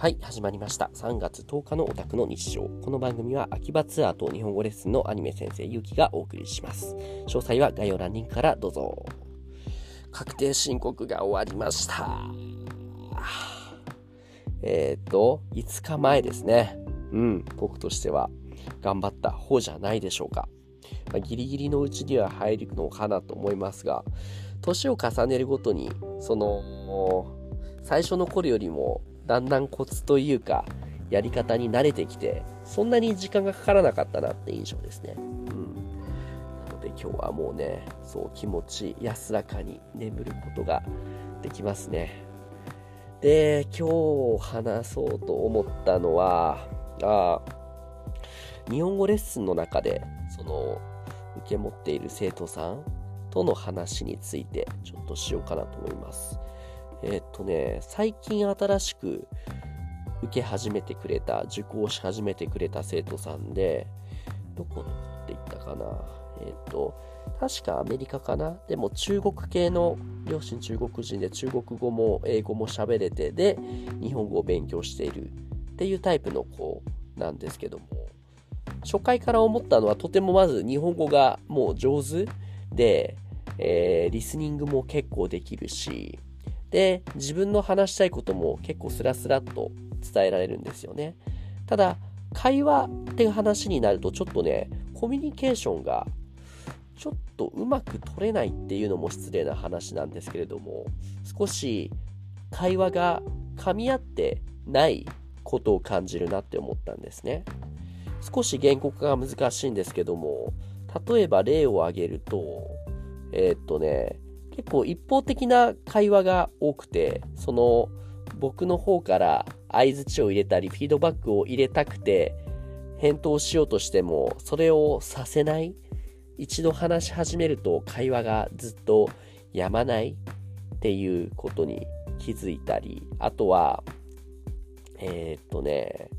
はい、始まりました。3月10日のオタクの日常。この番組は秋葉ツアーと日本語レッスンのアニメ先生ゆうきがお送りします。詳細は概要欄リンクからどうぞ。確定申告が終わりました。えっ、ー、と、5日前ですね。うん、僕としては頑張った方じゃないでしょうか。まあ、ギリギリのうちには入るのかなと思いますが、年を重ねるごとに、その、最初の頃よりもだんだんコツというか、やり方に慣れてきて、そんなに時間がかからなかったなって印象ですね。うん。なので今日はもうね、そう気持ち安らかに眠ることができますね。で、今日話そうと思ったのは、あ日本語レッスンの中で、その、受け持っている生徒さんとの話についてちょっとしようかなと思います。とね、最近新しく受け始めてくれた、受講し始めてくれた生徒さんで、どこの子って言ったかな。えー、っと、確かアメリカかな。でも中国系の両親中国人で中国語も英語も喋れてで、日本語を勉強しているっていうタイプの子なんですけども、初回から思ったのはとてもまず日本語がもう上手で、えー、リスニングも結構できるし、で、自分の話したいことも結構スラスラっと伝えられるんですよね。ただ、会話っていう話になるとちょっとね、コミュニケーションがちょっとうまく取れないっていうのも失礼な話なんですけれども、少し会話が噛み合ってないことを感じるなって思ったんですね。少し言語化が難しいんですけども、例えば例を挙げると、えー、っとね、結構一方的な会話が多くて、その僕の方から相づちを入れたり、フィードバックを入れたくて、返答しようとしても、それをさせない。一度話し始めると会話がずっとやまないっていうことに気づいたり、あとは、えー、っとね、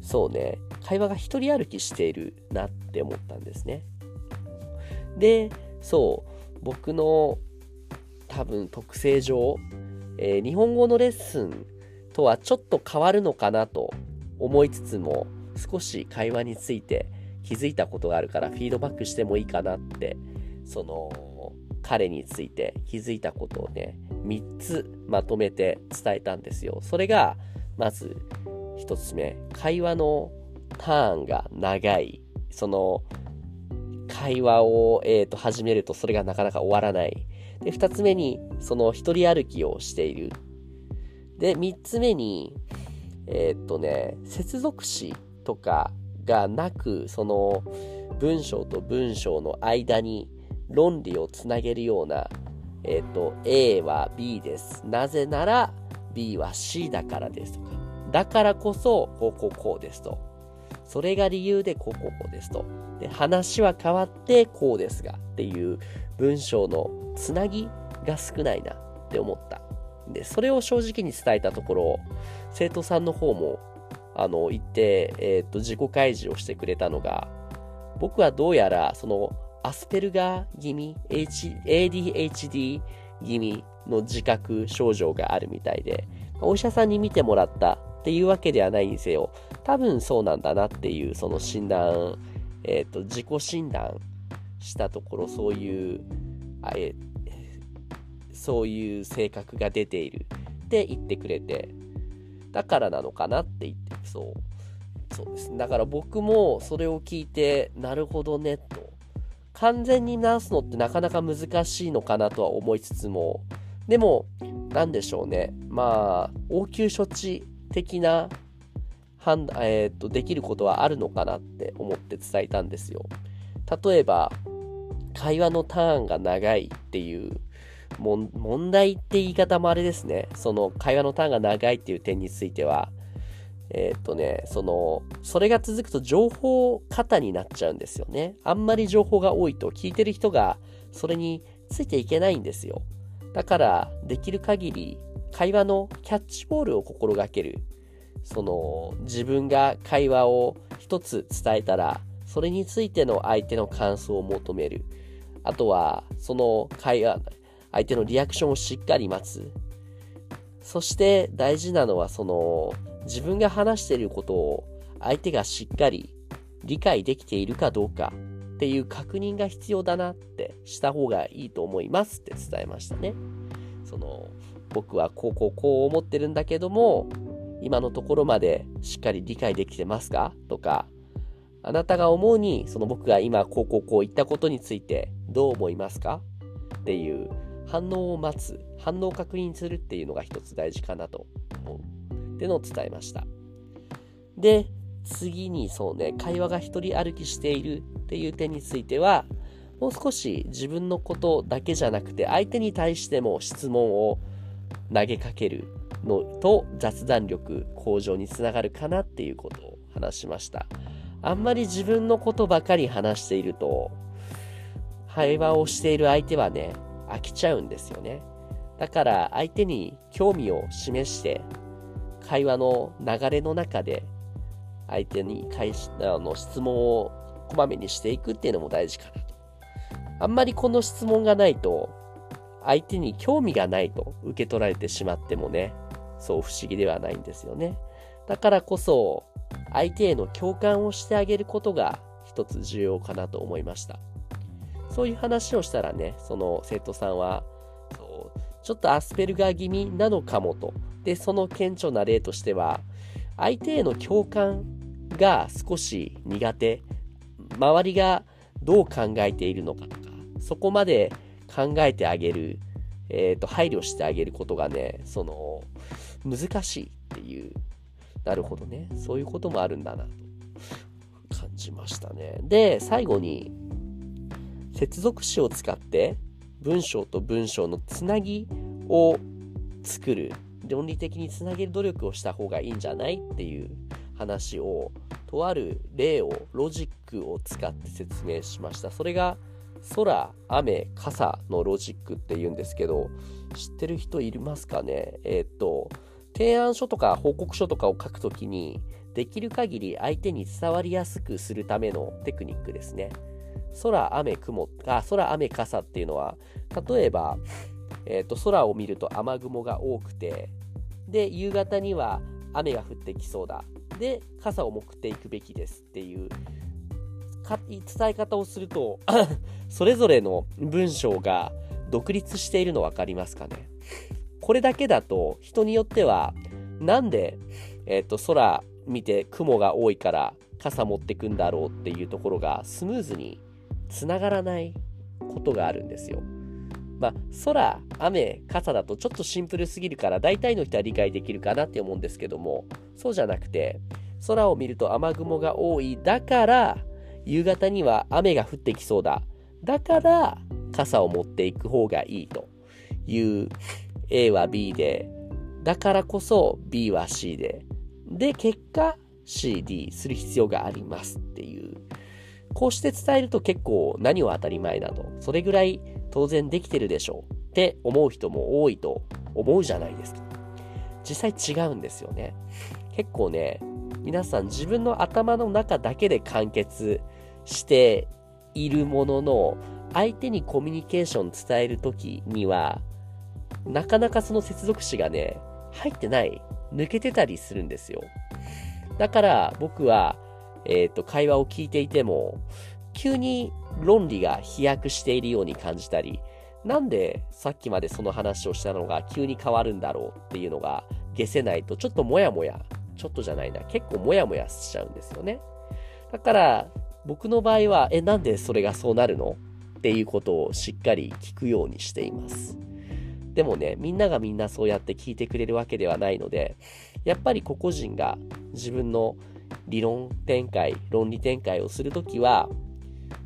そうね、会話が一人歩きしているなって思ったんですね。で、そう、僕の多分特性上、えー、日本語のレッスンとはちょっと変わるのかなと思いつつも少し会話について気づいたことがあるからフィードバックしてもいいかなってその彼について気づいたことをね3つまとめて伝えたんですよ。それがまず1つ目会話のターンが長い。その会話を、えーと始めるとそれがなかなか終わらない。で、二つ目に、その一人歩きをしている。で、三つ目に、えー、っとね、接続詞とかがなく、その文章と文章の間に論理をつなげるような、えー、っと、A は B です。なぜなら B は C だからですとか。だからこそ、こうこうこうですと。それが理由でこうこうこうですと。で、話は変わってこうですがっていう文章のつなぎが少ないなって思った。で、それを正直に伝えたところ、生徒さんの方も、あの、言って、えっ、と、自己開示をしてくれたのが、僕はどうやら、その、アスペルガー気味、H、ADHD 気味の自覚症状があるみたいで、お医者さんに見てもらったっていうわけではないにせよ、多分そうなんだなっていう、その診断、えっ、と、自己診断したところ、そういう、あえそういう性格が出ているって言ってくれて、だからなのかなって言って、そう。そうです。だから僕もそれを聞いて、なるほどね、と。完全に治すのってなかなか難しいのかなとは思いつつも、でも、なんでしょうね。まあ、応急処置的な判断、えっ、と、できることはあるのかなって思って伝えたんですよ。例えば、会話のターンが長いっていう問題って言い方もあれですね。その会話のターンが長いっていう点については、えー、っとね、その、それが続くと情報過多になっちゃうんですよね。あんまり情報が多いと聞いてる人がそれについていけないんですよ。だから、できる限り会話のキャッチボールを心がける。その、自分が会話を一つ伝えたら、それについての相手の感想を求める。あとは、その会話、相手のリアクションをしっかり待つ。そして大事なのは、その、自分が話していることを相手がしっかり理解できているかどうかっていう確認が必要だなってした方がいいと思いますって伝えましたね。その僕はこうこうこう思ってるんだけども今のところまでしっかり理解できてますか？とかあなたが思うにその僕が今こうこうこう言ったことについてどう思いますか？っていう反応を待つ反応を確認するっていうのが一つ大事かなと思う。ってのを伝えました。で次にそうね会話が一人歩きしているっていう点についてはもう少し自分のことだけじゃなくて相手に対しても質問を投げかけるのと雑談力向上につながるかなっていうことを話しました。あんまり自分のことばかり話していると会話をしている相手はね飽きちゃうんですよね。だから相手に興味を示して会話の流れの中で相手に返しあの質問をこまめにしていくっていうのも大事かな。あんまりこの質問がないと相手に興味がないと受け取られてしまってもねそう不思議ではないんですよね。だからこそ相手への共感をしてあげることが一つ重要かなと思いました。そういう話をしたらねその生徒さんはそうちょっとアスペルガー気味なのかもと。でその顕著な例としては相手への共感が少し苦手。周りがどう考えているのか。とかそこまで考えてあげる、えーと、配慮してあげることがねその難しいっていう。なるほどね。そういうこともあるんだなと感じましたね。で最後に接続詞を使って文章と文章のつなぎを作る。論理的につなげる努力をした方がいいんじゃないっていう。話をとある例をロジックを使って説明しました。それが空、雨、傘のロジックって言うんですけど、知ってる人いますかね？えー、っと、提案書とか報告書とかを書くときに、できる限り相手に伝わりやすくするためのテクニックですね。空、雨、雲、あ、空、雨、傘っていうのは、例えば、えー、っと、空を見ると雨雲が多くて、で、夕方には雨が降ってきそうだ。で、傘を持っていくべきですっていう伝え方をすると それぞれの文章が独立しているの分かりますかね？これだけだと人によってはなんで、えっ、ー、と空見て雲が多いから傘持ってくんだろうっていうところがスムーズにつながらないことがあるんですよ。まあ、空、雨、傘だとちょっとシンプルすぎるから大体の人は理解できるかなって思うんですけどもそうじゃなくて空を見ると雨雲が多いだから夕方には雨が降ってきそうだ。だから傘を持っていく方がいいという A は B で、だからこそ B は C で、で、結果 CD する必要がありますっていう。こうして伝えると結構何を当たり前だと。それぐらい当然できてるでしょうって思う人も多いと思うじゃないですか。実際違うんですよね。結構ね、皆さん自分の頭の中だけで完結しているものの、相手にコミュニケーション伝えるときには、なかなかその接続詞がね、入ってない、抜けてたりするんですよ。だから僕は、えっ、ー、と、会話を聞いていても、急に論理が飛躍しているように感じたり、なんでさっきまでその話をしたのが急に変わるんだろうっていうのが消せないと、ちょっともやもや、ちょっとじゃないな、結構もやもやしちゃうんですよね。だから、僕の場合は、え、なんでそれがそうなるの？っていうことをしっかり聞くようにしています。でもね、みんながみんなそうやって聞いてくれるわけではないので、やっぱり個々人が自分の理論展開、論理展開をするときは、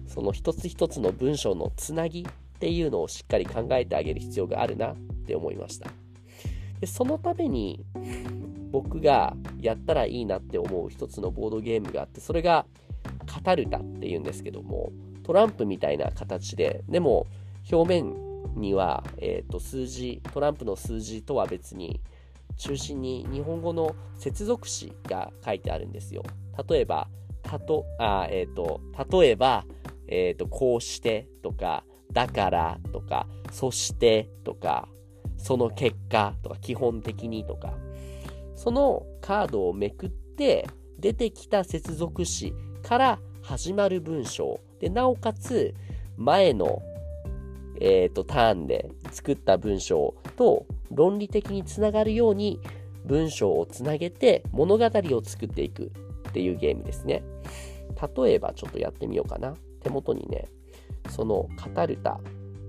その一つ一つの文章のつなぎっていうのをしっかり考えてあげる必要があるなって思いました。でそのために僕がやったらいいなって思う一つのボードゲームがあって、それがカタルタっていうんですけども、トランプみたいな形で、でも表面には、えー、と数字、トランプの数字とは別に、中心に日本語の接続詞が書いてあるんですよ。例えば、たと、あ、え、ー、と、例えば、えっ、ー、と、こうしてとか、だからとか、そしてとか、その結果とか、基本的にとか、そのカードをめくって出てきた接続詞から始まる文章でなおかつ前の、えーと、ターンで作った文章と論理的につながるように文章をつなげて物語を作っていくっていうゲームですね。例えばちょっとやってみようかな。手元にね、そのカタルタ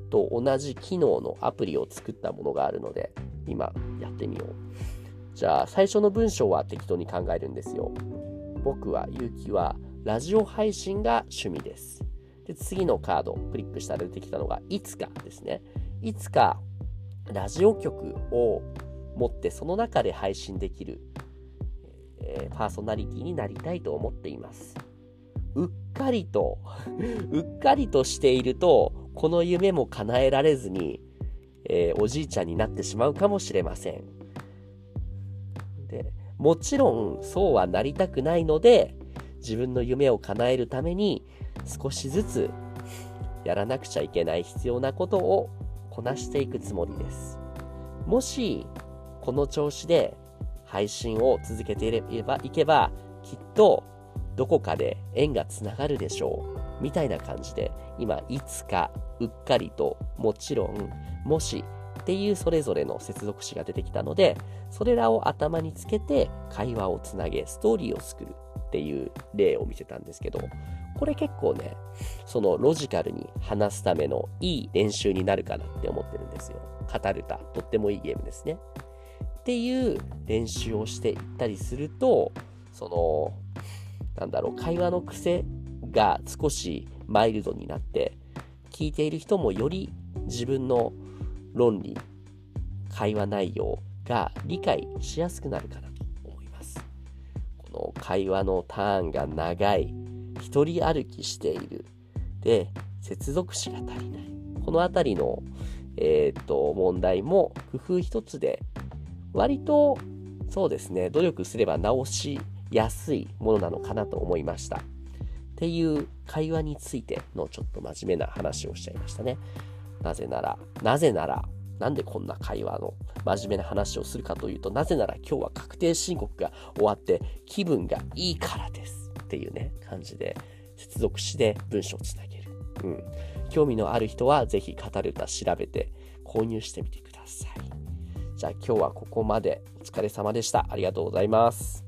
と同じ機能のアプリを作ったものがあるので、今やってみよう。じゃあ最初の文章は適当に考えるんですよ。僕は、ゆうきはラジオ配信が趣味です。で、次のカード、クリックしたら出てきたのが、いつかですね。いつか、ラジオ局を持ってその中で配信できる、えー、パーソナリティになりたいと思っています。うっかりと うっかりとしていると、この夢も叶えられずに、えー、おじいちゃんになってしまうかもしれません。もちろんそうはなりたくないので、自分の夢を叶えるために少しずつやらなくちゃいけない必要なことをこなしていくつもりです。もしこの調子で配信を続けていればいけばきっとどこかで縁がつながるでしょうみたいな感じで今いつかうっかりともちろんもしっていうそれぞれの接続詞が出てきたのでそれらを頭につけて会話をつなげストーリーを作るっていう例を見せたんですけど、これ結構ね、そのロジカルに話すためのいい練習になるかなって思ってるんですよ。語るた、とってもいいゲームですね。っていう練習をしていったりすると、その、なんだろう、会話の癖が少しマイルドになって、聞いている人もより自分の論理、会話内容が理解しやすくなるかなと思います。この会話のターンが長い、一人歩きしている、で、接続詞が足りない。このあたりの、えー、と、問題も工夫一つで、割と、そうですね、努力すれば直しやすいものなのかなと思いました。っていう会話についてのちょっと真面目な話をしちゃいましたね。なぜなら、なぜなら、なんでこんな会話の真面目な話をするかというと、なぜなら今日は確定申告が終わって気分がいいからですっていうね、感じで接続詞で文章をつなげる。うん。興味のある人はぜひ語る歌調べて購入してみてください。じゃあ今日はここまでお疲れ様でした。ありがとうございます。